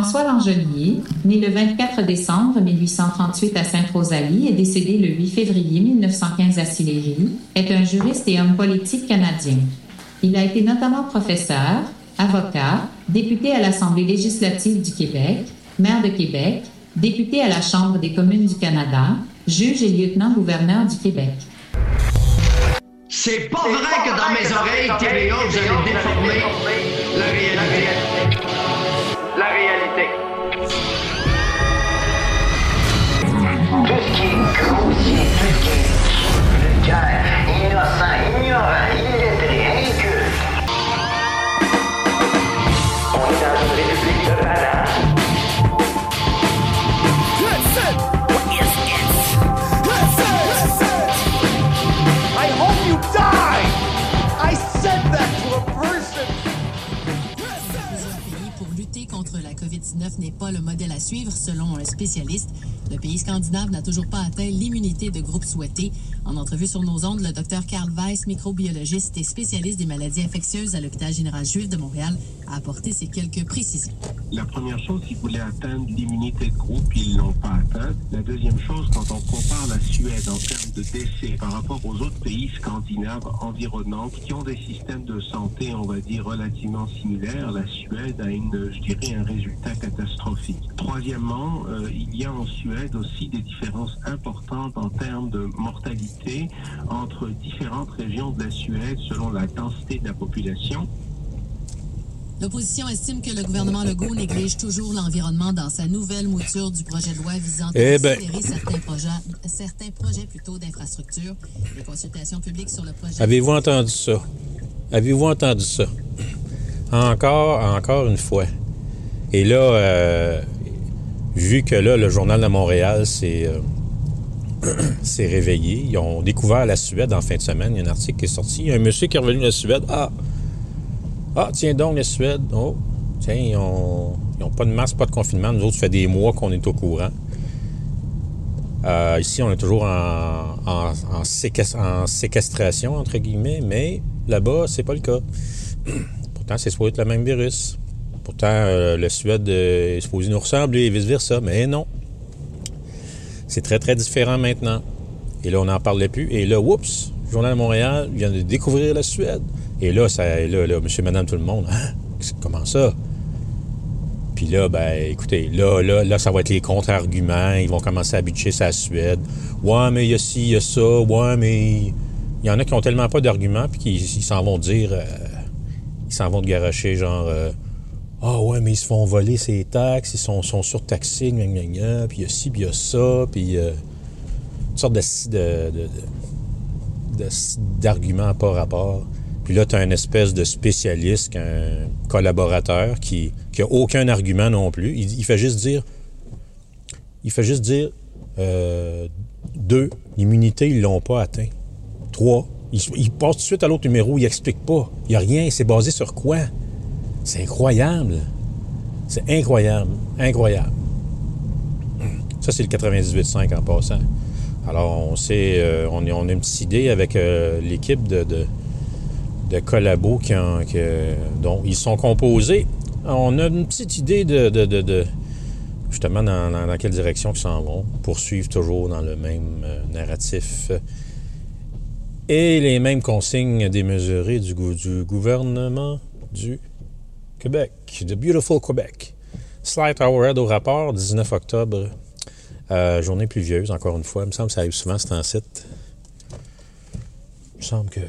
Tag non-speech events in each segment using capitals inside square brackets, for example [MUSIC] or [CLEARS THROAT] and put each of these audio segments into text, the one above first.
François Langelier, né le 24 décembre 1838 à Sainte-Rosalie et décédé le 8 février 1915 à Sillery, est un juriste et homme politique canadien. Il a été notamment professeur, avocat, député à l'Assemblée législative du Québec, maire de Québec, député à la Chambre des communes du Canada, juge et lieutenant-gouverneur du Québec. C'est pas vrai que dans mes oreilles, vous déformer la réalité. La réalité. Tout grossier, tout vulgaire, innocent, ignorant, illettré, inculte. On est dans une république de bananes. I hope you die! I said that to a person! Plusieurs pays pour lutter contre la COVID-19 n'est pas le modèle à suivre, selon un spécialiste. Le pays scandinave n'a toujours pas atteint l'immunité de groupe souhaitée. En entrevue sur nos ondes, le docteur Karl Weiss, microbiologiste et spécialiste des maladies infectieuses à l'hôpital général juif de Montréal, a apporté ces quelques précisions. La première chose, ils voulaient atteindre l'immunité de groupe, ils l'ont pas atteint. La deuxième chose, quand on compare la Suède en termes de décès par rapport aux autres pays scandinaves environnants qui ont des systèmes de santé, on va dire, relativement similaires, la Suède a une, je dirais, un résultat catastrophique. Troisièmement, euh, il y a en Suède aussi des différences importantes en termes de mortalité entre différentes régions de la Suède selon la densité de la population. L'opposition estime que le gouvernement Legault néglige toujours l'environnement dans sa nouvelle mouture du projet de loi visant à Eh ben. accélérer certains projets, certains projets plutôt d'infrastructure. Les consultations publiques sur le projet. Avez-vous entendu ça? Avez-vous entendu ça? Encore, encore une fois. Et là, euh, vu que là, le Journal de Montréal s'est euh, [CLEARS THROAT] s'est réveillé, ils ont découvert la Suède en fin de semaine. Il y a un article qui est sorti. Il y a un monsieur qui est revenu de la Suède. Ah! Ah, tiens donc, la Suède. Oh! Tiens, ils n'ont pas de masse, pas de confinement. Nous autres, ça fait des mois qu'on est au courant. Euh, ici, on est toujours en, en- en séquest- en séquestration, entre guillemets, mais là-bas, c'est pas le cas. [CLEARS THROAT] Pourtant, c'est être le même virus. Pourtant, euh, le Suède euh, est supposé nous ressembler et vice-versa, mais non. C'est très, très différent maintenant. Et là, on n'en parlait plus. Et là, oups, le Journal de Montréal vient de découvrir la Suède. Et là, ça, là, là monsieur, madame, tout le monde, hein? Comment ça? Puis là, ben, écoutez, là, là, là, ça va être les contre-arguments. Ils vont commencer à bitcher sa Suède. Ouais, mais il y a ci, il y a ça. Ouais, mais il y en a qui ont tellement pas d'arguments, puis qui ils s'en vont dire, euh, ils s'en vont de garocher, genre, euh, ah ouais, mais ils se font voler ces taxes, ils sont, surtaxés, gna, gna, gna, puis il y a ci, puis il y a ça, puis euh, toutes sortes de, d'arguments pas rapport. Puis là, tu as un espèce de spécialiste, un collaborateur qui qui a aucun argument non plus. Il, fait juste dire, il fait juste dire, euh, deux, l'immunité, ils l'ont pas atteint. Trois, il, il passe tout de suite à l'autre numéro, il explique pas. Il n'y a rien, c'est basé sur quoi? C'est incroyable. C'est incroyable, incroyable. Ça, c'est le 98.5 en passant. Alors, on sait, euh, on, a une petite idée avec euh, l'équipe de, de, collabos qui ont- dont ils sont composés. On a une petite idée de, justement dans, quelle direction ils s'en vont. Poursuivre toujours dans le même euh, narratif. Et les mêmes consignes démesurées du, du gouvernement du Québec, de Beautiful Québec. Slight Hourhead au rapport, 19 octobre. Euh, journée pluvieuse, encore une fois. Il me semble que ça arrive souvent, c'est en site. Il me semble que. Il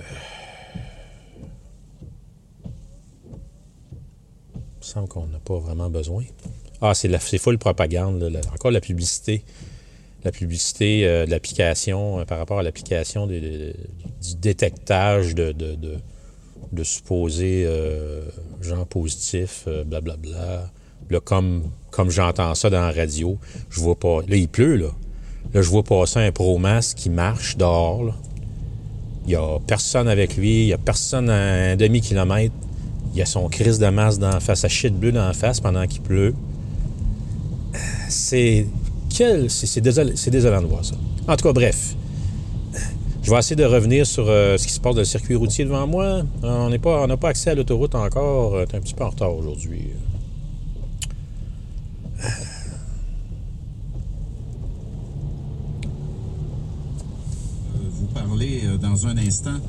me semble qu'on n'a pas vraiment besoin. Ah, c'est la- c'est full propagande. là, encore la publicité. La publicité euh, de l'application euh, par rapport à l'application du détectage de, de, supposés euh, gens positifs, euh, blablabla. Là, comme, j'entends ça dans la radio, je vois pas. Là, il pleut, là. Là, je vois passer un pro-masque qui marche dehors, là. Il n'y a personne avec lui, il n'y a personne à un demi-kilomètre. Il y a son crise de masque dans la face, sa shit bleue dans la face pendant qu'il pleut. C'est. Quel. C'est c'est désol- c'est désolant de voir ça. En tout cas, bref. Je vais essayer de revenir sur euh, ce qui se passe dans le circuit routier devant moi. On n'a pas, accès à l'autoroute encore. Euh, on est un petit peu en retard aujourd'hui. Euh, vous parlez dans un instant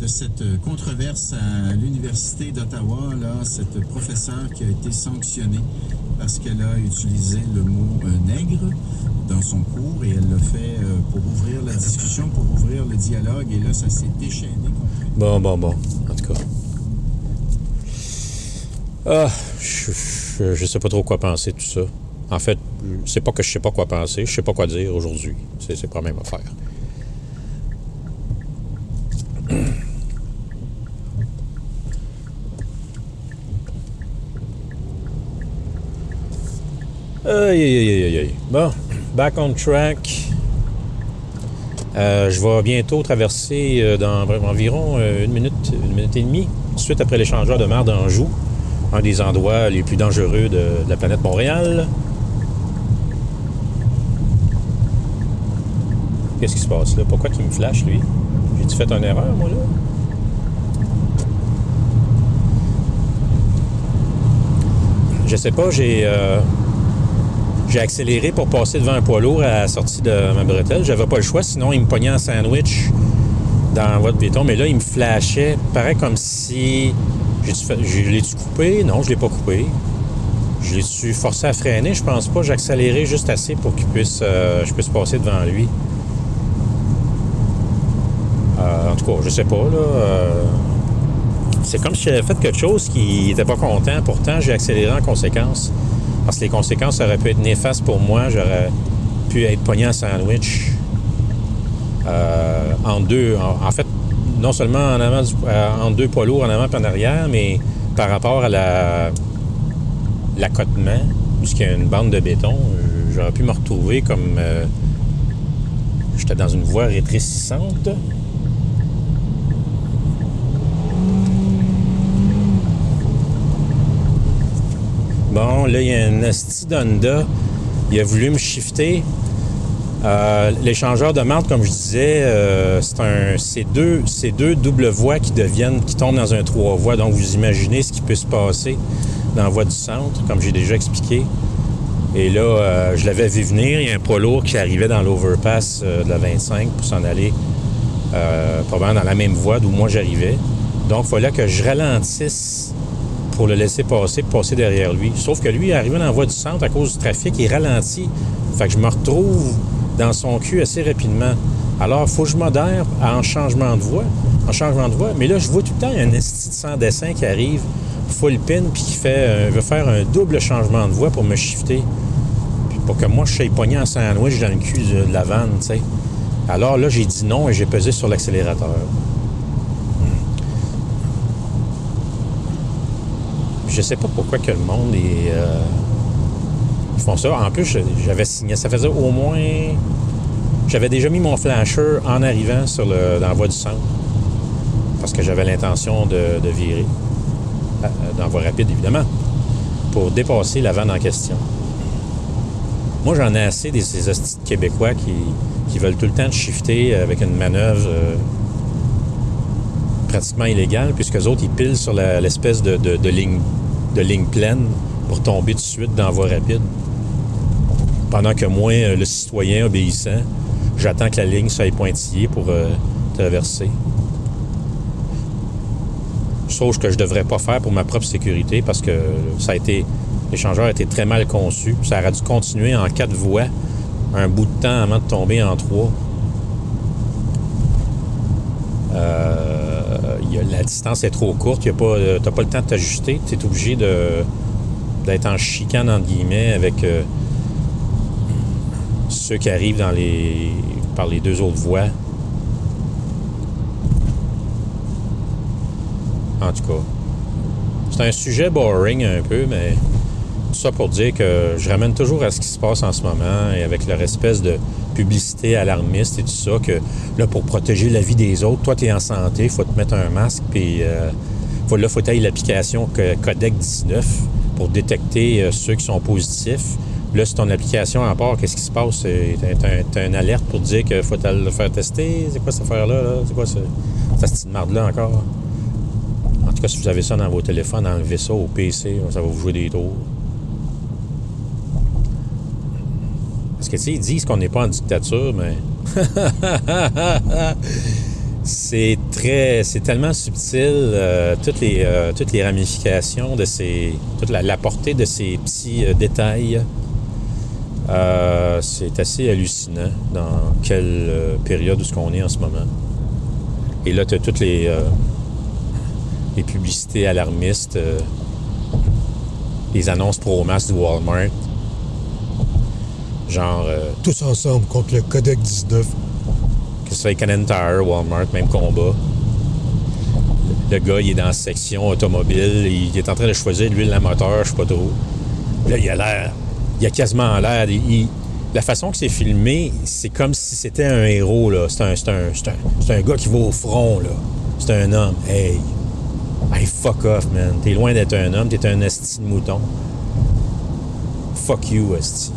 de cette controverse à l'Université d'Ottawa, là, cette professeure qui a été sanctionnée parce qu'elle a utilisé le mot nègre dans son cours et elle l'a fait euh, pour ouvrir la discussion, pour ouvrir le dialogue et là, ça s'est déchaîné. Bon, bon, bon. En tout cas. Ah, je, je sais pas trop quoi penser tout ça. En fait, c'est pas que je sais pas quoi penser, je sais pas quoi dire aujourd'hui. C'est pas même affaire. Aïe, aïe, aïe, aïe. Bon, back on track. Euh, je vais bientôt traverser euh, dans environ euh, une minute, une minute et demie, suite après l'échangeur de mer d'Anjou, un des endroits les plus dangereux de, la planète Montréal. Qu'est-ce qui se passe là? Pourquoi il me flash, lui? J'ai-tu fait une erreur, moi, là? Je sais pas, j'ai... j'ai accéléré pour passer devant un poids lourd à la sortie de ma bretelle. J'avais pas le choix, sinon il me pognait en sandwich dans de béton. Mais là, il me flashait. Pareil comme si. Je l'ai-tu coupé? Non, je l'ai pas coupé. Je l'ai-tu forcé à freiner? Je pense pas. J'ai accéléré juste assez pour qu'il puisse, euh, je puisse passer devant lui. Euh, en tout cas, je sais pas, euh, c'est comme si j'avais fait quelque chose qui était pas content. Pourtant, j'ai accéléré en conséquence. Parce que les conséquences auraient pu être néfastes pour moi. J'aurais pu être pogné en sandwich euh, en deux. En, fait, non seulement en avant du- euh, en deux poids lourds en avant et en arrière, mais par rapport à la l'accotement, puisqu'il y a une bande de béton, euh, j'aurais pu me retrouver comme j'étais dans une voie rétrécissante. Bon, là, il y a un esti d'Honda. Il a voulu me shifter. Euh, L'échangeur de marde, comme je disais, euh, c'est un, c'est deux, doubles voies qui deviennent, qui tombent dans un trois voies. Donc, vous imaginez ce qui peut se passer dans la voie du centre, comme j'ai déjà expliqué. Et là, euh, je l'avais vu venir. Il y a un poids lourd qui arrivait dans l'overpass de la 25 pour s'en aller probablement dans la même voie d'où moi j'arrivais. Donc, il fallait que je ralentisse pour le laisser passer, passer derrière lui. Sauf que lui, arrivé dans la voie du centre à cause du trafic, il ralentit. Fait que je me retrouve dans son cul assez rapidement. Alors, faut que je modère en changement de voie. En changement de voie. Mais là, je vois tout le temps un de sans dessin qui arrive, full pin, puis qui fait, euh, veut faire un double changement de voie pour me shifter. Puis pour que moi, je sois pogné en sandwich dans le cul de la vanne, tu sais. Alors là, j'ai dit non et j'ai pesé sur l'accélérateur. Je sais pas pourquoi que le monde est. euh, font ça. En plus, j'avais signé. Ça faisait au moins. J'avais déjà mis mon flasher en arrivant sur le, du centre. Parce que j'avais l'intention de, virer. Euh, dans la voie rapide, évidemment. Pour dépasser la vanne en question. Moi, j'en ai assez des ces Québécois qui, qui veulent tout le temps te shifter avec une manœuvre euh, pratiquement illégale, puisque les autres, ils pilent sur l'espèce de ligne, de ligne pleine pour tomber tout de suite dans la voie rapide. Pendant que moi, euh, le citoyen obéissant, j'attends que la ligne soit pointillée pour euh, traverser. Chose que je devrais pas faire pour ma propre sécurité parce que ça a été. L'échangeur a été très mal conçu. Ça aurait dû continuer en quatre voies un bout de temps avant de tomber en trois. Euh, la distance est trop courte. Tu n'as pas, euh, pas le temps de t'ajuster. Tu es obligé d'être en chicane, entre guillemets, avec euh, ceux qui arrivent dans les, par les deux autres voies. En tout cas, c'est un sujet boring un peu, mais tout ça pour dire que je ramène toujours à ce qui se passe en ce moment et avec leur espèce de publicité alarmiste et tout ça, que là, pour protéger la vie des autres, toi, tu es en santé, faut te mettre un masque, puis euh, faut, là, faut tailler l'application Codec 19 pour détecter euh, ceux qui sont positifs. Là, si ton application en part, qu'est-ce qui se passe? C'est- T'as une alerte pour dire qu'il faut t'aller le faire tester. C'est quoi cette affaire-là? Là? C'est quoi ce, cette petite marde-là encore? En tout cas, si vous avez ça dans vos téléphones, enlevez ça au PC, ça va vous jouer des tours. Parce que, tu sais, ils disent qu'on n'est pas en dictature, mais. [LAUGHS] c'est très. C'est tellement subtil, euh, toutes, les, euh, toutes les ramifications de ces. toute la, portée de ces petits euh, détails. C'est assez hallucinant dans quelle période où ce qu'on est en ce moment. Et là, tu as toutes les, les publicités alarmistes, les annonces pro-masse du Walmart. Genre, euh, tous ensemble contre le Codec 19. Que ce soit Canon Tire, Walmart, même combat. Le gars, il est dans la section automobile, il est en train de choisir l'huile à moteur, je sais pas trop. Là, il a l'air, il a quasiment l'air, la façon que c'est filmé, c'est comme si c'était un héros, là. C'est un, c'est un, un, un gars qui va au front, là. C'est un homme. Hey! Hey, fuck off, man. T'es loin d'être un homme, t'es un esti de mouton. Fuck you, esti.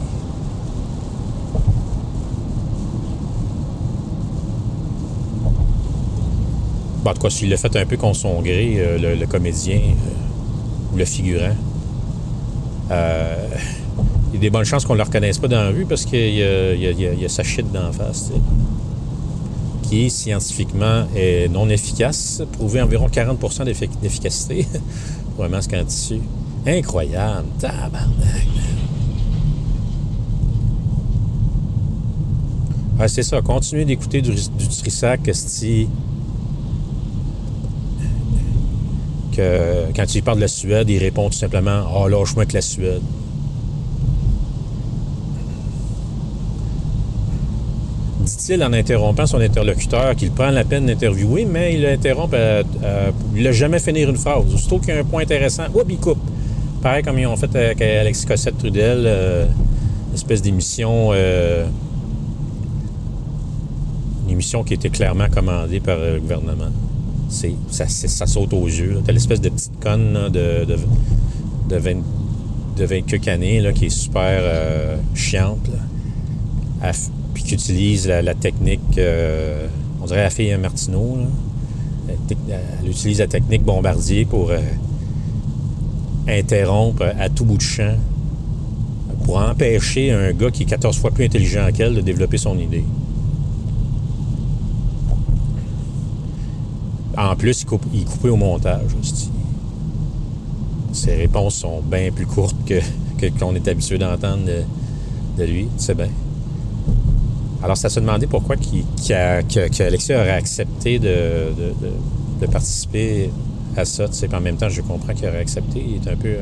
Bon, en tout cas, s'il l'a fait un peu contre son gré, le, comédien euh, ou le figurant, euh, il y a des bonnes chances qu'on ne le reconnaisse pas dans la rue parce qu'il y a, sa shit d'en face, qui scientifiquement est non efficace, prouvé environ 40 d'effic- d'efficacité [LAUGHS] pour un masque tissu. Incroyable, tabarnak. Ah, c'est ça, continuez d'écouter du, Trissac. Que quand tu parles de la Suède, il répond tout simplement « Oh, lâche-moi avec la Suède ». Dit-il en interrompant son interlocuteur qu'il prend la peine d'interviewer, mais il l'interrompt, à- à- il ne jamais finir une phrase. Aussitôt qu'il y a un point intéressant, oups, il coupe. Pareil comme ils ont fait avec Alexis Cossette-Trudel, euh, une espèce d'émission... euh, une émission qui était clairement commandée par euh, le gouvernement. C'est, ça, saute aux yeux. T'as l'espèce de petite conne de, de, de, 20, de 20 quelques années là, qui est super euh, chiante. puis qui utilise la, technique, euh, on dirait la fille Martineau. Elle utilise la technique bombardier pour euh, interrompre à tout bout de champ, pour empêcher un gars qui est 14 fois plus intelligent qu'elle de développer son idée. En plus, il, coupe, il coupé au montage. Ses réponses sont bien plus courtes que, qu'on est habitué d'entendre de, lui. Sais bien. Alors, ça se demandait pourquoi qu'il, aurait accepté de, de, participer à ça. Tu sais, en même temps, je comprends qu'il aurait accepté. Il est un peu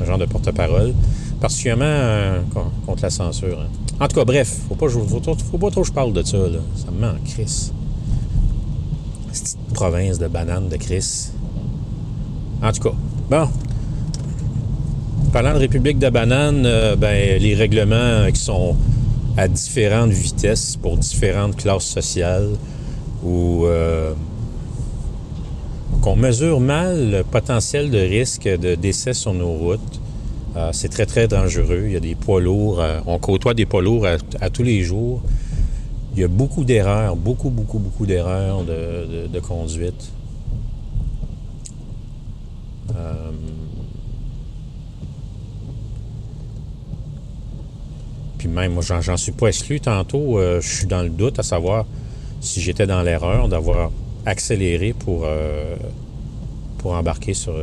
un genre de porte-parole, particulièrement euh, con- contre la censure. hein. En tout cas, bref, faut pas, faut, faut- pas trop que je parle de ça. Là. Ça me cette petite province de bananes de Chris. En tout cas, bon. Parlant de République de bananes, euh, ben, les règlements qui sont à différentes vitesses pour différentes classes sociales ou euh, qu'on mesure mal le potentiel de risque de décès sur nos routes. Euh, c'est très, très dangereux. Il y a des poids lourds. on côtoie des poids lourds à tous les jours. Il y a beaucoup d'erreurs, beaucoup, beaucoup, beaucoup d'erreurs de, conduite. Euh, Puis même, moi, j'en, suis pas exclu. Tantôt, euh, je suis dans le doute à savoir si j'étais dans l'erreur d'avoir accéléré pour, euh, pour embarquer sur,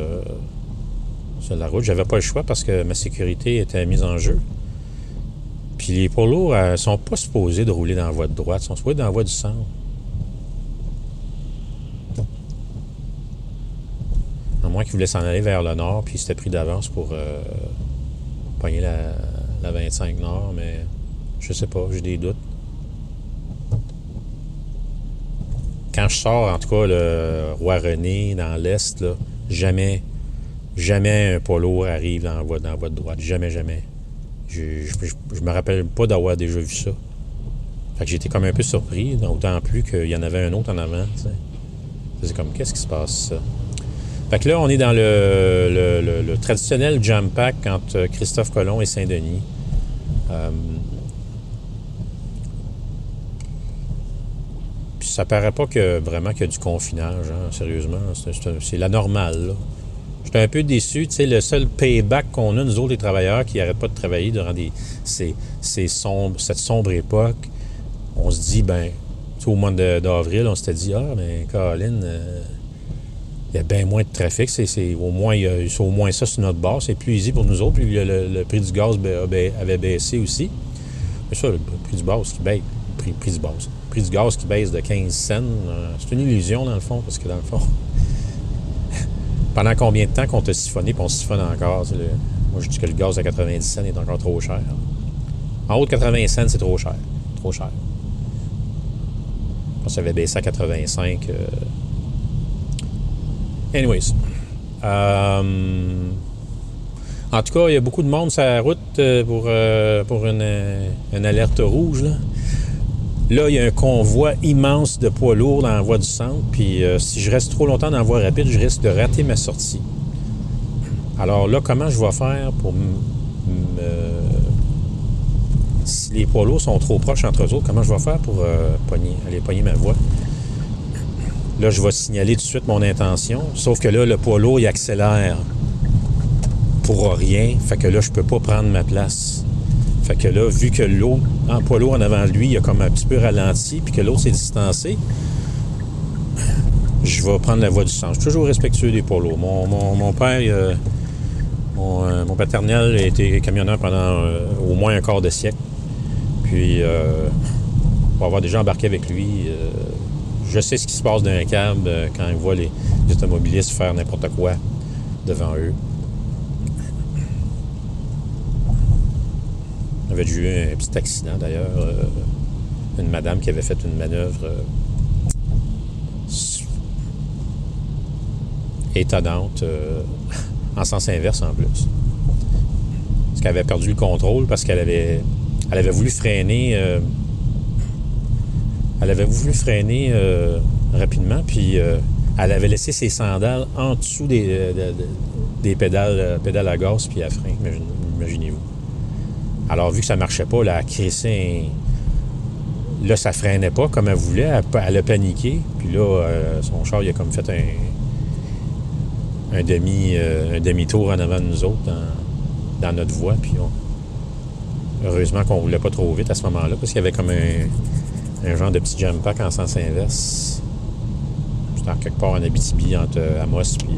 sur la route. J'avais pas le choix parce que ma sécurité était mise en jeu. Puis les poids lourds euh, sont pas supposés de rouler dans la voie de droite, sont supposés dans la voie du centre. À moins qu'ils voulaient s'en aller vers le nord, puis ils s'étaient pris d'avance pour euh, pogner la, la 25 nord, mais je sais pas, j'ai des doutes. Quand je sors, en tout cas, le Roi René dans l'Est, jamais, jamais un poids arrive dans la voie, dans la voie de droite. Jamais, jamais. Je, me rappelle pas d'avoir déjà vu ça. Fait que j'étais comme un peu surpris, d'autant plus qu'il y en avait un autre en avant. C'est comme, qu'est-ce qui se passe, ça? Fait que là, on est dans le, le- traditionnel jam pack entre Christophe Colomb et Saint-Denis. Euh, puis ça paraît pas que vraiment qu'il y a du confinage, hein, sérieusement. C'est la normale, là. J'étais un peu déçu. Tu sais, le seul payback qu'on a, nous autres, les travailleurs, qui n'arrêtent pas de travailler durant ces, ces sombres, cette sombre époque, on se dit, ben, tu sais, au mois d'avril, on s'était dit, ah, ben, Caroline, euh, il y a bien moins de trafic. C'est, au, moins, au moins ça sur notre base. C'est plus easy pour nous autres. Puis le, prix du gaz avait baissé aussi. Mais ça, le prix du gaz qui baisse, prix, prix du gaz, prix du gaz qui baisse de 15 cents, euh, c'est une illusion dans le fond, parce que dans le fond, pendant combien de temps qu'on t'a siphonné, puis on siphonne encore? moi, je dis que le gaz à 90 cents est encore trop cher. En haut de 80 cents, c'est trop cher. Trop cher. Je pense que ça avait baissé à 85. euh. Anyways. Euh, En tout cas, il y a beaucoup de monde sur la route euh, pour, pour une, une alerte rouge. Là. Là, il y a un convoi immense de poids lourds dans la voie du centre. Puis euh, si je reste trop longtemps dans la voie rapide, je risque de rater ma sortie. Alors là, comment je vais faire pour me... Si les poids lourds sont trop proches entre eux comment je vais faire pour euh, pogner- aller pogner ma voie? Là, je vais signaler tout de suite mon intention. Sauf que là, le poids lourd, il accélère pour rien. Fait que là, je peux pas prendre ma place. Fait que là, vu que l'autre, en poids en avant de lui, il a comme un petit peu ralenti, puis que l'autre s'est distancé, je vais prendre la voie du centre. Je suis toujours respectueux des poids. Mon, père, euh, mon paternel a été camionneur pendant euh, au moins un quart de siècle. Puis, euh, pour avoir déjà embarqué avec lui, je sais ce qui se passe dans un cab quand il voit les automobilistes faire n'importe quoi devant eux. On avait déjà eu un petit accident d'ailleurs. euh, une madame qui avait fait une manœuvre euh, étonnante euh, [LAUGHS] en sens inverse en plus. Parce qu'elle avait perdu le contrôle parce qu'elle avait, elle avait voulu freiner. euh, elle avait voulu freiner rapidement, puis elle avait laissé ses sandales en dessous des, de- de- des pédales, pédales à gaz puis à frein, imagine- imaginez-vous. Alors, vu que ça marchait pas, là, elle a crissé un... Là, ça freinait pas comme elle voulait. Elle, a paniqué. Puis là, euh, son char, il a comme fait un, un, demi, euh, demi-tour en avant de nous autres dans, notre voie. Puis heureusement qu'on roulait pas trop vite à ce moment-là parce qu'il y avait comme un, genre de petit jump pack en sens inverse. Quelque part en Abitibi entre euh, Amos puis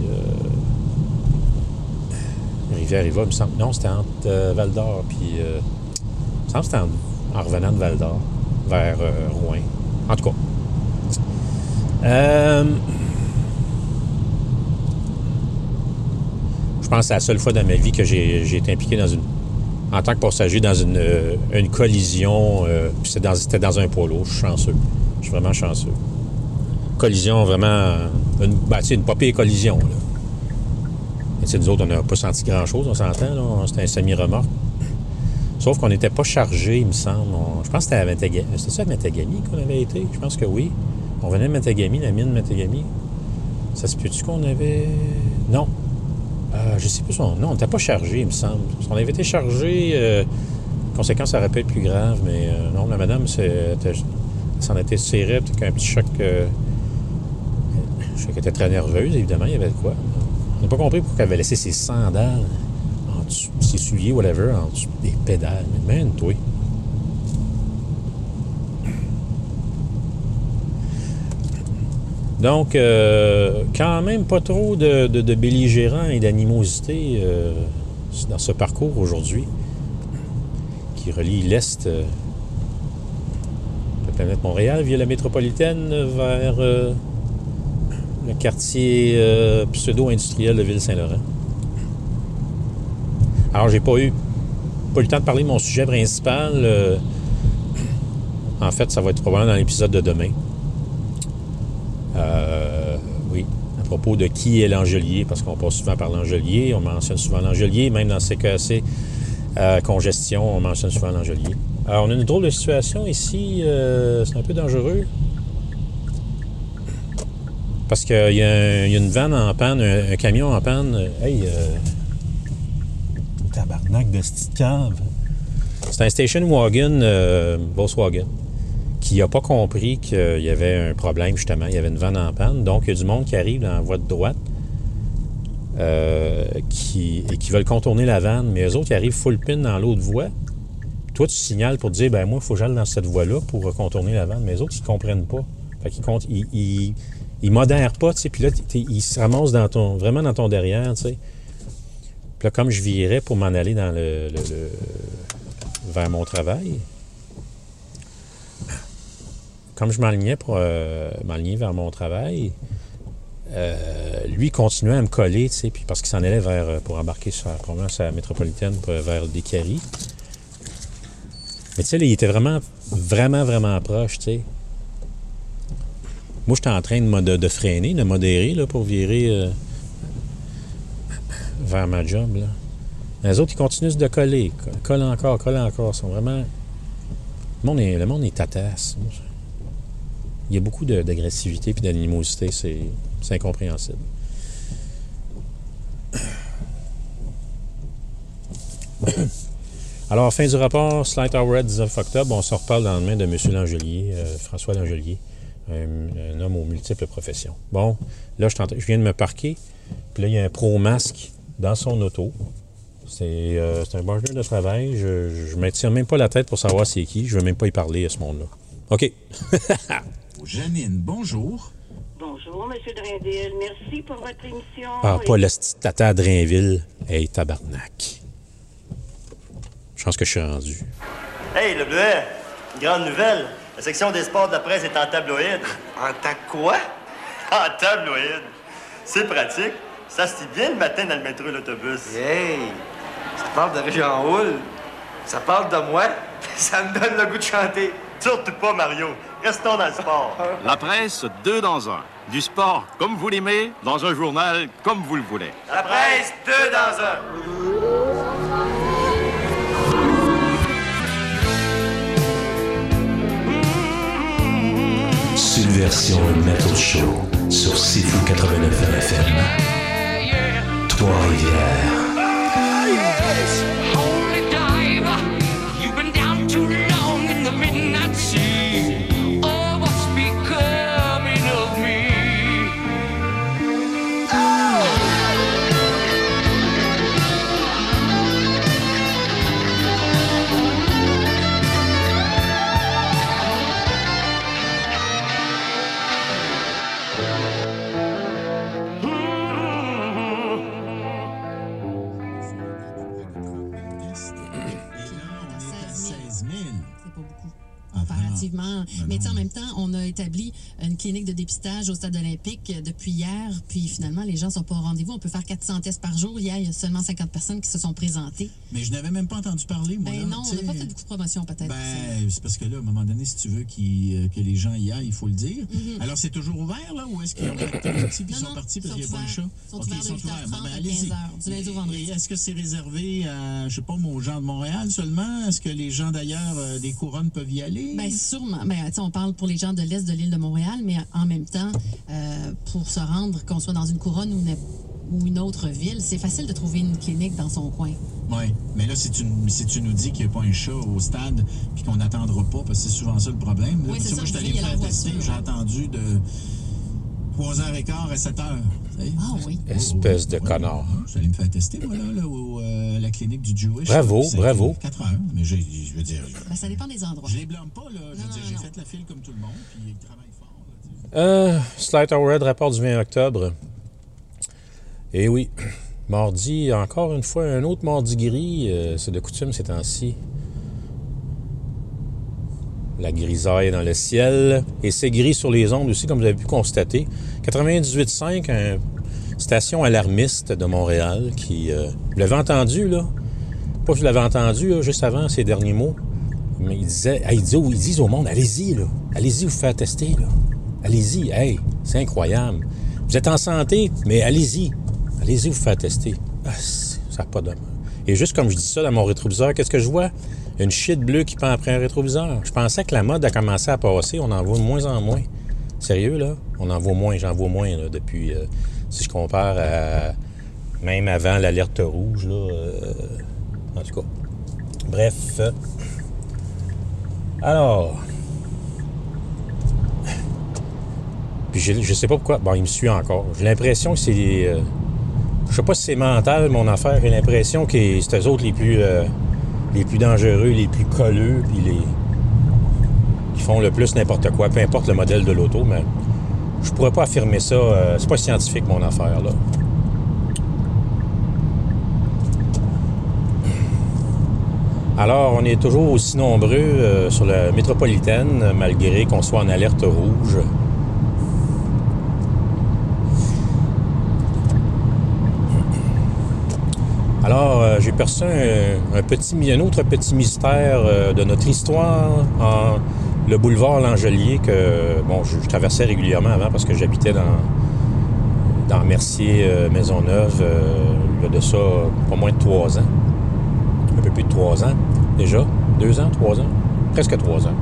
Rivière-Riva, il me semble. Non, c'était entre euh, Val d'Or puis. euh, il me semble que c'était en, en revenant de Val d'Or vers euh, Rouen. En tout cas. Euh, je pense que c'est la seule fois dans ma vie que j'ai été impliqué dans une. En tant que passager dans une, collision. c'était dans, un lourd. Je suis chanceux. Je suis vraiment chanceux. Collision vraiment. Une, ben, une pas pire collision. Là. Mais tu sais, nous autres, on n'a pas senti grand-chose, on s'entend. C'était un semi-remorque. Sauf qu'on n'était pas chargé, il me semble. Je pense que c'était à Matagami. C'était ça à Matagami qu'on avait été? Je pense que oui. On venait de Matagami, la mine Matagami. Ça se peut-tu qu'on avait. Non. Euh, je sais plus son nom. On n'était pas chargé, il me semble. Si on avait été chargé, euh, conséquence, ça aurait pu être plus grave, mais euh, non, la madame, s'en était tirée, peut-être qu'un petit choc. je sais qu'elle était très nerveuse, évidemment, il y avait de quoi. On n'a pas compris pourquoi elle avait laissé ses sandales en dessous, ses souliers, whatever, en dessous des pédales. Mais man, toi. Donc, euh, quand même pas trop de, de, de belligérants et d'animosité euh, dans ce parcours aujourd'hui qui relie l'Est euh, la planète Montréal via la métropolitaine vers le quartier euh, pseudo-industriel de Ville-Saint-Laurent. Alors, j'ai pas eu, pas eu le temps de parler de mon sujet principal. euh, en fait, ça va être probablement dans l'épisode de demain. Euh, oui, à propos de qui est l'Angelier, parce qu'on passe souvent par l'Angelier, on mentionne souvent l'Angelier, même dans CKC euh, congestion, on mentionne souvent l'Angelier. Alors, on a une drôle de situation ici, c'est un peu dangereux. Parce qu'il y, a une vanne en panne, un, camion en panne. euh, Hey, euh, tabarnak de cette cave. C'est un station wagon euh, Volkswagen qui n'a pas compris qu'il y avait un problème, justement. Il y avait une vanne en panne. Donc, il y a du monde qui arrive dans la voie de droite. euh, qui, et qui veulent contourner la vanne, mais eux autres, ils arrivent full pin dans l'autre voie. Toi, tu signales pour dire, ben moi, il faut que j'aille dans cette voie-là pour contourner la vanne, mais les autres, ils ne comprennent pas. Fait qu'ils comptent, ils, ils modèrent pas, tu sais, puis là, ils se ton, vraiment dans ton derrière, tu sais. Puis là, comme je virais pour m'en aller dans le, vers mon travail, comme je m'alignais pour euh, m'aligner vers mon travail, euh, lui continuait à me coller, tu sais, puis parce qu'il s'en allait vers, euh, pour embarquer sur, probablement sur métropolitaine pour- vers des Caries. Mais tu sais, il était vraiment, vraiment, vraiment proche, tu sais. Moi, j'étais en train de, freiner, de modérer, là, pour virer euh, vers ma job, là. Les autres, ils continuent de coller. co- Collent encore, collent encore. Ils sont vraiment... Le monde est, le tatasse. Il y a beaucoup d'agressivité et d'animosité. C'est incompréhensible. [COUGHS] Alors, fin du rapport, Slight Hour 19 octobre, on se reparle dans le lendemain de M. Langelier, euh, François Langelier, un, un homme aux multiples professions. Bon, là, je, viens de me parquer, puis là, il y a un pro-masque dans son auto. C'est euh, un partenaire de travail. Je ne m'attire même pas la tête pour savoir c'est qui. Je ne veux même pas y parler à ce monde-là. OK. [LAUGHS] Janine, bonjour. Bonjour, M. Drindil. Merci pour votre émission. Ah, Et- pas le tata Drainville. Hey, tabarnak. Je pense que je suis rendu. Hey, le bleuet, une grande nouvelle. La section des sports de la presse est en tabloïd. En ta quoi? [LAUGHS] En tabloïd. C'est pratique. Ça se dit bien le matin dans le métro et l'autobus. Hey, ça parle de Jean Houle. Ça parle de moi. [LAUGHS] Ça me donne le goût de chanter. Surtout pas, Mario. Restons dans le sport. [LAUGHS] La presse, deux dans un. Du sport comme vous l'aimez, dans un journal comme vous le voulez. La presse, deux dans un. Subversion Metal Show sur Sifu 89 FM. Trois-Rivières. En même temps, on a établi une clinique de dépistage au stade olympique depuis hier. Puis finalement, les gens sont pas au rendez-vous. On peut faire 400 tests par jour. Hier, il y a seulement 50 personnes qui se sont présentées. Mais je n'avais même pas entendu parler, moi. Ben là, non, on n'a pas fait beaucoup de promotion peut-être. Ben, c'est parce que là, à un moment donné, si tu veux euh, que les gens y aillent, il faut le dire. Mhm. Alors, c'est toujours ouvert, là, ou est-ce qu'ils ont petit puis ils sont partis parce qu'il n'y a pas le chat? Ils sont ouverts ils de sont 8h30 ouverts. Ben, à allez-y. 15h, du lundi au vendredi. Est-ce que c'est réservé à, je sais pas, aux gens de Montréal seulement? Est-ce que les gens d'ailleurs euh, des couronnes peuvent y aller? Bien, sûrement. Ben, on parle pour les gens de l'Est de l'île de Montréal, mais en même temps, euh, pour se rendre, qu'on soit dans une couronne ou une, ou une autre ville, c'est facile de trouver une clinique dans son coin. Oui, mais là, si tu, si tu nous dis qu'il n'y a pas un chat au stade puis qu'on n'attendra pas, parce que c'est souvent ça le problème. là. Oui, c'est sais, moi, ça, je suis allé me faire tester, j'ai hein. attendu de 3h15 à 7h. Ah oui. Espèce de connard. Je suis allé me faire tester, moi, là, là, au, euh, la clinique du Jewish. Bravo, Ça a bravo. été 4 heures, mais je veux dire, Ben, ça dépend des endroits. je les blâme pas, là. Je veux dire, j'ai fait la file comme tout le monde, puis ils travaillent. Euh, Red, rapport du 20 octobre. Et oui, mardi, encore une fois, un autre mardi gris. euh, c'est de coutume ces temps-ci. La grisaille dans le ciel. Et c'est gris sur les ondes aussi, comme vous avez pu constater. 98.5, une station alarmiste de Montréal qui... euh, vous l'avez entendu, là? Pas que vous l'avez entendu, juste avant ces derniers mots. Mais il disait, ah, il dit- ils disent au monde, allez-y, là. Allez-y vous faire tester, là. Allez-y, hey, c'est incroyable. Vous êtes en santé, mais allez-y. Allez-y vous faire tester. Ah, ça n'a pas d'homme. Et juste comme je dis ça dans mon rétroviseur, qu'est-ce que je vois? Une shit bleue qui pend après un rétroviseur. Je pensais que la mode a commencé à passer, on en voit de moins en moins. Sérieux, là? On en voit moins, j'en vois moins, là, depuis... euh, si je compare à... Même avant l'alerte rouge, là... euh, en tout cas. Bref. euh, alors... Puis je, sais pas pourquoi. Bon, il me suit encore. J'ai l'impression que c'est. euh, Je sais pas si c'est mental, mon affaire. J'ai l'impression que c'est eux autres les plus, euh, les plus dangereux, les plus colleux, puis les. qui font le plus n'importe quoi, peu importe le modèle de l'auto, mais je pourrais pas affirmer ça. euh, c'est pas scientifique, mon affaire, là. Alors, on est toujours aussi nombreux euh, sur la métropolitaine, malgré qu'on soit en alerte rouge. Alors, euh, j'ai perçu un, petit, autre petit mystère euh, de notre histoire en le boulevard Langelier que bon, je, traversais régulièrement avant parce que j'habitais dans, dans Mercier euh, Maisonneuve il y a de ça pas moins de trois ans. Un peu plus de trois ans déjà. Deux ans, trois ans? Presque trois ans.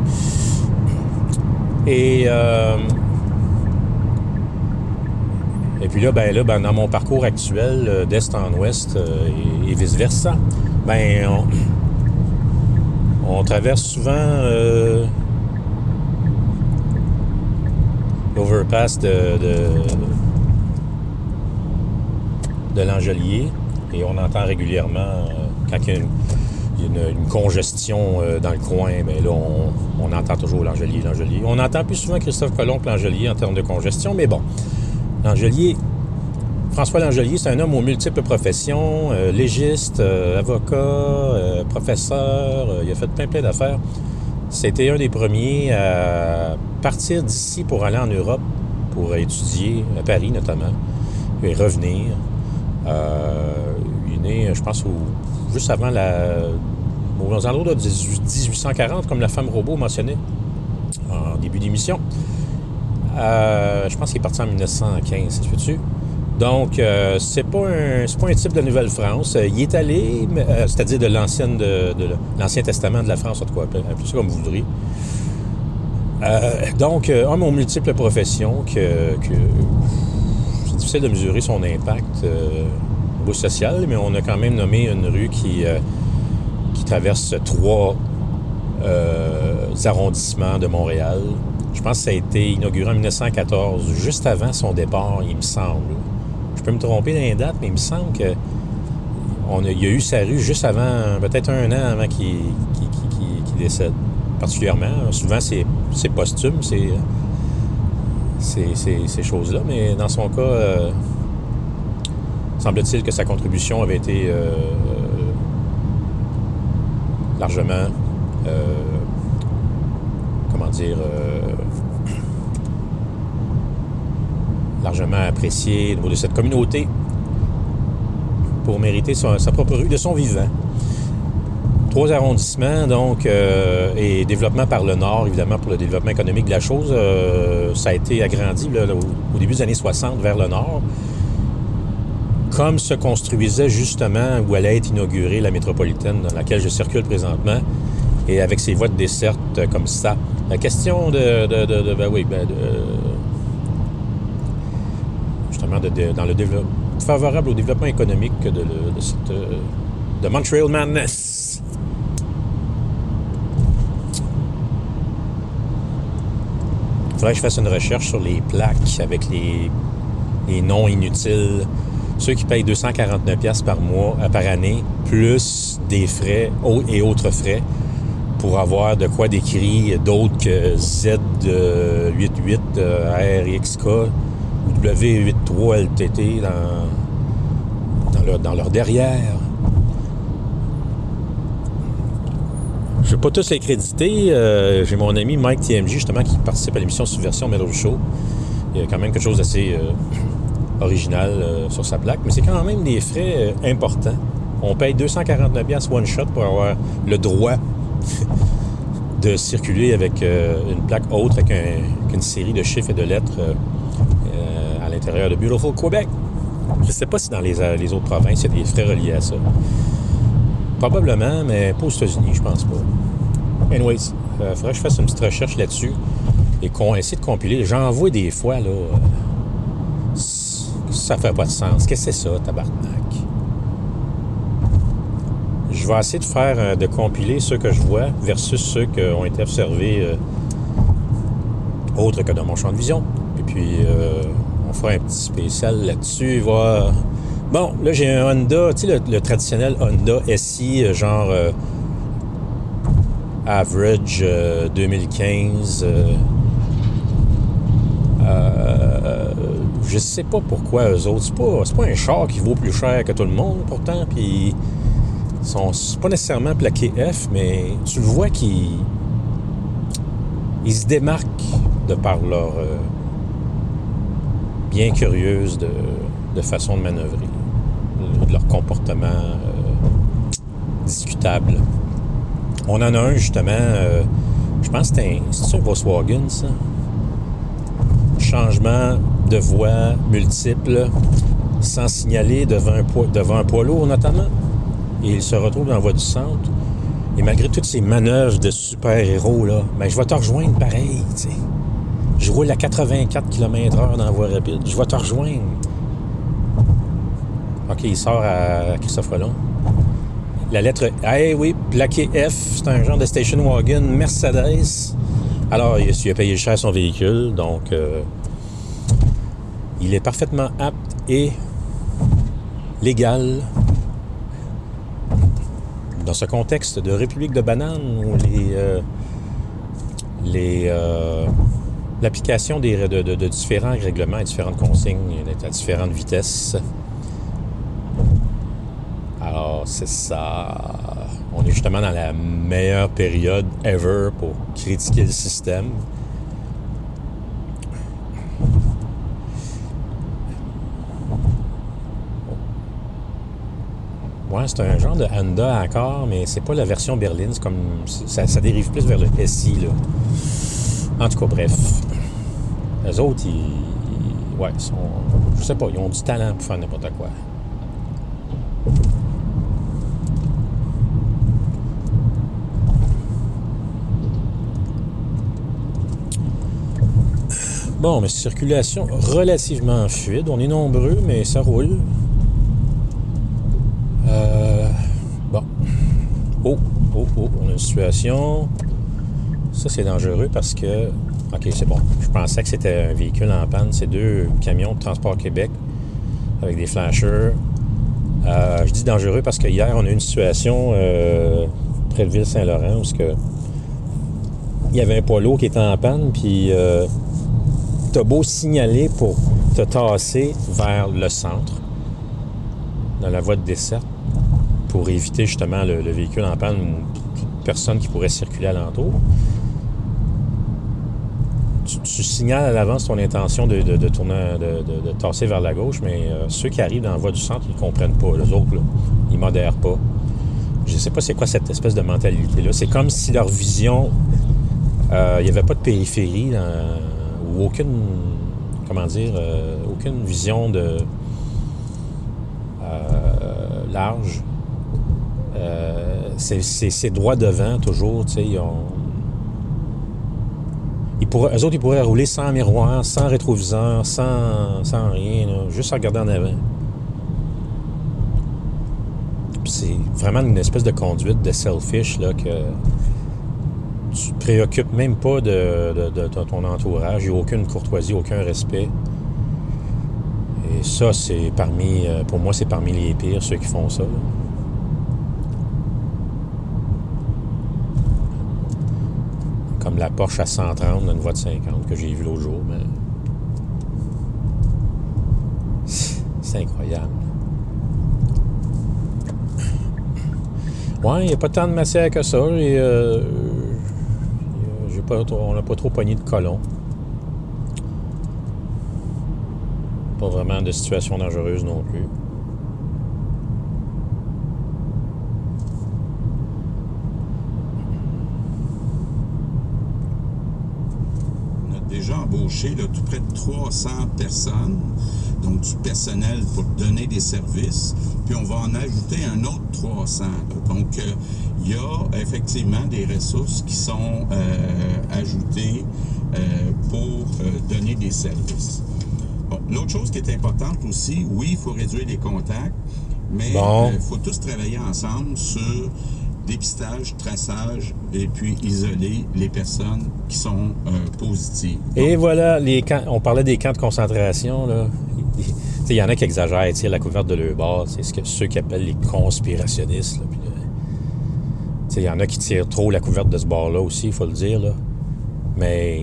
Et et puis là, ben là, ben, dans mon parcours actuel, euh, d'est en ouest euh, et, vice-versa, ben on, traverse souvent euh, l'overpass de, de, l'Angelier et on entend régulièrement quand il y a une, congestion dans le coin, ben là, on, on entend toujours l'Angelier, l'Angelier. On entend plus souvent Christophe Colomb que l'Angelier en termes de congestion, mais bon. L'Angelier, François Langelier, c'est un homme aux multiples professions, euh, légiste, euh, avocat, euh, professeur, il a fait plein plein d'affaires. C'était un des premiers à partir d'ici pour aller en Europe, pour étudier, à Paris notamment, et revenir. Il est né, je pense, au- juste avant la... aux alentours de 18 1840, comme la femme robot mentionnait en début d'émission. Euh, je pense qu'il est parti en 1915, ça se peut-tu? Donc, euh, c'est pas un pas un type de Nouvelle-France. Euh, il est allé, euh, c'est-à-dire de l'ancienne de, l'Ancien Testament de la France, en tout cas, appelez ça comme vous voudrez. Donc, homme aux multiples professions, que, c'est difficile de mesurer son impact au niveau social, mais on a quand même nommé une rue qui, qui traverse trois arrondissements de Montréal. Je pense que ça a été inauguré en 1914, juste avant son départ, il me semble. Je peux me tromper dans les dates, mais il me semble que a, il y a eu sa rue juste avant, peut-être un an avant qu'il décède. Particulièrement. Souvent, c'est posthume, c'est ces, ces- ces choses-là, mais dans son cas, euh, semble-t-il que sa contribution avait été euh, largement, euh, comment dire, euh, largement appréciée au niveau de cette communauté pour mériter sa propre rue de son vivant. Trois arrondissements, donc, euh, et développement par le Nord, évidemment, pour le développement économique de la chose. euh, ça a été agrandi au, début des années 60 vers le Nord, comme se construisait justement où allait être inaugurée la métropolitaine dans laquelle je circule présentement, et avec ses voies de desserte comme ça. La question de... de, ben oui, ben de, favorable au développement économique de, cette... euh, de Montreal Madness. Il faudrait que je fasse une recherche sur les plaques avec les, les noms inutiles. Ceux qui payent 249$ piastres par mois, euh, par année, plus des frais et autres frais pour avoir de quoi décrire d'autres que Z88 euh, W83 LTT dans, dans, leur, dans leur derrière. Je ne vais pas tous les créditer. Euh, J'ai mon ami Mike TMJ, justement, qui participe à l'émission Subversion Metal Show. Il y a quand même quelque chose d'assez euh, original euh, sur sa plaque, mais c'est quand même des frais importants. On paye 249 pièces one shot pour avoir le droit [LAUGHS] de circuler avec une plaque autre qu'une série de chiffres et de lettres de Beautiful Québec. Je ne sais pas si dans les, euh, les autres provinces, il y a des frais reliés à ça. Probablement, mais pas aux États-Unis, je pense pas. Anyways, il faudrait que je fasse une petite recherche là-dessus et qu'on essaie de compiler. J'en vois des fois, là. euh, ça fait pas de sens. Qu'est-ce que c'est ça, tabarnak? Je vais essayer de faire, euh, de compiler ceux que je vois versus ceux qui ont été observés euh, autres que dans mon champ de vision. Et puis, euh, on fera un petit spécial là-dessus, voir Bon, là, j'ai un Honda, tu sais, le, traditionnel Honda SI, euh, genre euh, average euh, 2015. euh, euh, je sais pas pourquoi eux autres. C'est pas, c'est pas un char qui vaut plus cher que tout le monde, pourtant. Puis, ils sont pas nécessairement plaqués F, mais tu le vois qu'ils ils se démarquent de par leur bien curieuse de, façon de manœuvrer, de leur comportement euh, discutable. On en a un justement, euh, je pense que c'était un, c'est un Volkswagen, ça? Changement de voie multiple, sans signaler devant un, poids, devant un poids lourd notamment. Et il se retrouve dans la voie du centre. Et malgré toutes ces manœuvres de super-héros, là, ben, je vais te rejoindre pareil. Je roule à 84 km/h dans la voie rapide. Je vais te rejoindre. OK, il sort à Christophe Colomb. La lettre Eh oui, plaqué F, c'est un genre de station wagon Mercedes. Alors, il a, payé cher son véhicule, donc euh, il est parfaitement apte et légal dans ce contexte de République de bananes où les, euh, les, euh, l'application de, de- différents règlements et différentes consignes à différentes vitesses. Alors, c'est ça. On est justement dans la meilleure période ever pour critiquer le système. Ouais, c'est un genre de Honda encore, mais c'est pas la version berline. Comme. Ça, ça dérive plus vers le SI, là. En tout cas, bref. Autres, ils. ils- ouais, sont. Je sais pas, ils ont du talent pour faire n'importe quoi. Bon, mais circulation relativement fluide. On est nombreux, mais ça roule. Euh, bon. Oh, oh, oh, on a une situation. Ça, c'est dangereux parce que. Ok, c'est bon. Je pensais que c'était un véhicule en panne. C'est deux camions de Transport Québec avec des flashers. Euh, je dis dangereux parce que hier, on a eu une situation euh, près de Ville-Saint-Laurent où il y avait un poids lourd qui était en panne, puis euh, t'as beau signaler pour te tasser vers le centre, dans la voie de desserte, pour éviter justement le, le véhicule en panne ou toute personne qui pourrait circuler alentour. Tu, signales à l'avance ton intention de, de- tourner, de, de- tasser vers la gauche, mais euh, ceux qui arrivent dans la voie du centre, ils ne comprennent pas. Les autres, là, ils modèrent pas. Je sais pas c'est quoi cette espèce de mentalité-là. C'est comme si leur vision, euh, il n'y avait pas de périphérie ou aucune, comment dire, euh, aucune vision de large. C'est droit devant toujours, tu sais, ils pourraient, eux autres, ils pourraient rouler sans miroir, sans rétroviseur, sans, sans rien, juste en regardant en avant. C'est vraiment une espèce de conduite de selfish, là, que tu te préoccupes même pas de ton entourage. Il n'y a aucune courtoisie, aucun respect. Et ça, c'est parmi, euh, pour moi, c'est parmi les pires, ceux qui font ça. là. Comme la Porsche à 130 dans voie de 50 que j'ai vue l'autre jour. C'est incroyable. Ouais, il n'y a pas tant de matière que ça. Et, euh, pas, on n'a pas trop pogné de colons. Pas vraiment de situation dangereuse non plus. On a déjà embauché là, tout près de 300 personnes, donc du personnel pour donner des services, puis on va en ajouter un autre 300. là. Donc, euh, il y a effectivement des ressources qui sont euh, ajoutées euh, pour donner des services. Bon, L'autre chose qui est importante aussi, oui, il faut réduire les contacts, mais il Bon. faut tous travailler ensemble sur dépistage, traçage et puis isoler les personnes qui sont euh, positives. Et voilà, les camps, on parlait des camps de concentration. Là. [LAUGHS] Il y en a qui exagèrent, la couverte de leur bord, c'est ce que ceux qui appellent les conspirationnistes. sais, Il y en a qui tirent trop la couverte de ce bord-là aussi, il faut le dire. Là. Mais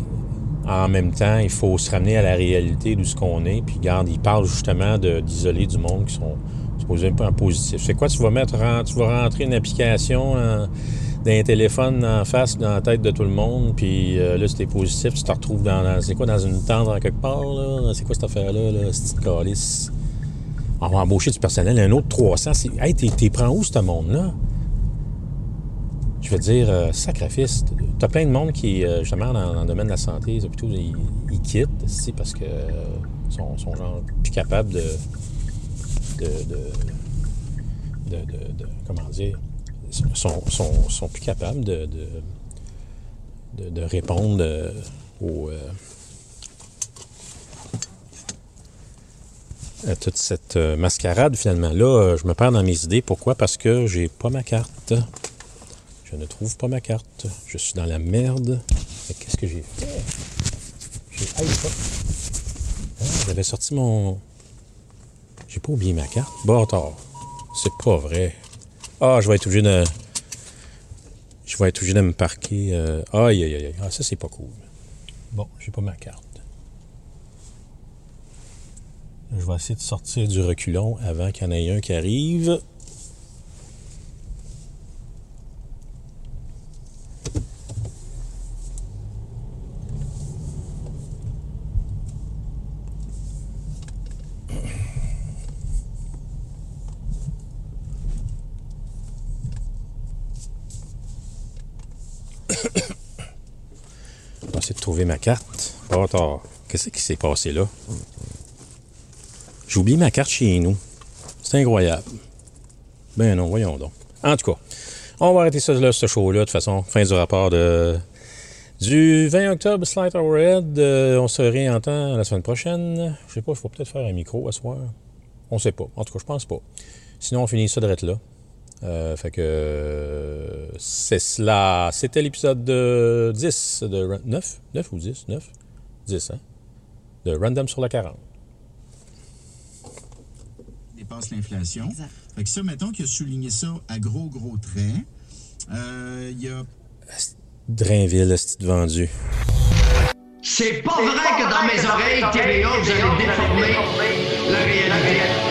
en même temps, il faut se ramener à la réalité d'où ce qu'on est. Puis regarde, ils parlent justement d'isoler du monde qui sont supposés un en positif. C'est quoi, tu vas mettre tu vas rentrer une application d'un téléphone en face, dans la tête de tout le monde, puis euh, là, t'es positif, tu te retrouves dans, c'est quoi, dans une tente en quelque part? C'est quoi cette affaire-là, là, petite calice? On va embaucher du personnel, un autre 300. C'est... Hey, t'es, prends où, ce monde-là? Je veux dire, euh, sacrifice. T'as plein de monde qui, euh, justement, dans, le domaine de la santé, les ils, ils quittent, c'est parce que euh, sont, sont genre plus capables de. De, de, de, comment dire? sont, sont, sont plus capables de, de, répondre euh, aux. euh, à toute cette euh, mascarade, finalement. Là, je me perds dans mes idées. Pourquoi? Parce que j'ai pas ma carte. Je ne trouve pas ma carte. Je suis dans la merde. Mais Qu'est-ce que j'ai fait? J'ai... Ah, Ah, j'avais sorti mon... J'ai pas oublié ma carte. Bâtard. C'est pas vrai. Ah, je vais être obligé de... Je vais être obligé de me parquer... euh, Aïe, aïe, aïe. Ah, ça, c'est pas cool. Bon, j'ai pas ma carte. Je vais essayer de sortir du reculon avant qu'il y en ait un qui arrive. Je vais ma carte. Pas tard. Qu'est-ce qui s'est passé là? J'ai oublié ma carte chez nous. C'est incroyable. Ben non, voyons donc. En tout cas, on va arrêter ça là, ce show-là. De toute façon, fin du rapport de du 20 octobre, Slide Overhead. Euh, on se réentend la semaine prochaine. Je sais pas, il faut peut-être faire un micro à soir. On sait pas. En tout cas, je pense pas. Sinon, on finit ça de là. Euh, fait que c'est cela. C'était l'épisode de 10 de Ra- 9 9 ou 10 9 10 hein? De Random sur la 40. dépasse l'inflation. Fait que ça, mettons qu'il a souligné ça à gros, gros traits. Euh, Il y a Drainville, est vendu. C'est pas vrai que dans mes oreilles, TVA, vous allez déformer la réalité.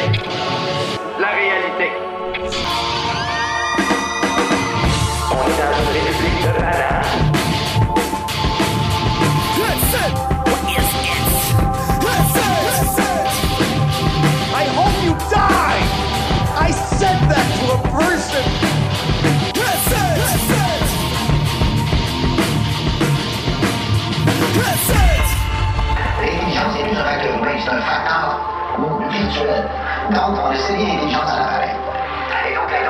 dimension fatale ou. Donc, on le sait bien, l'intelligence à l'appareil. Et donc, la de.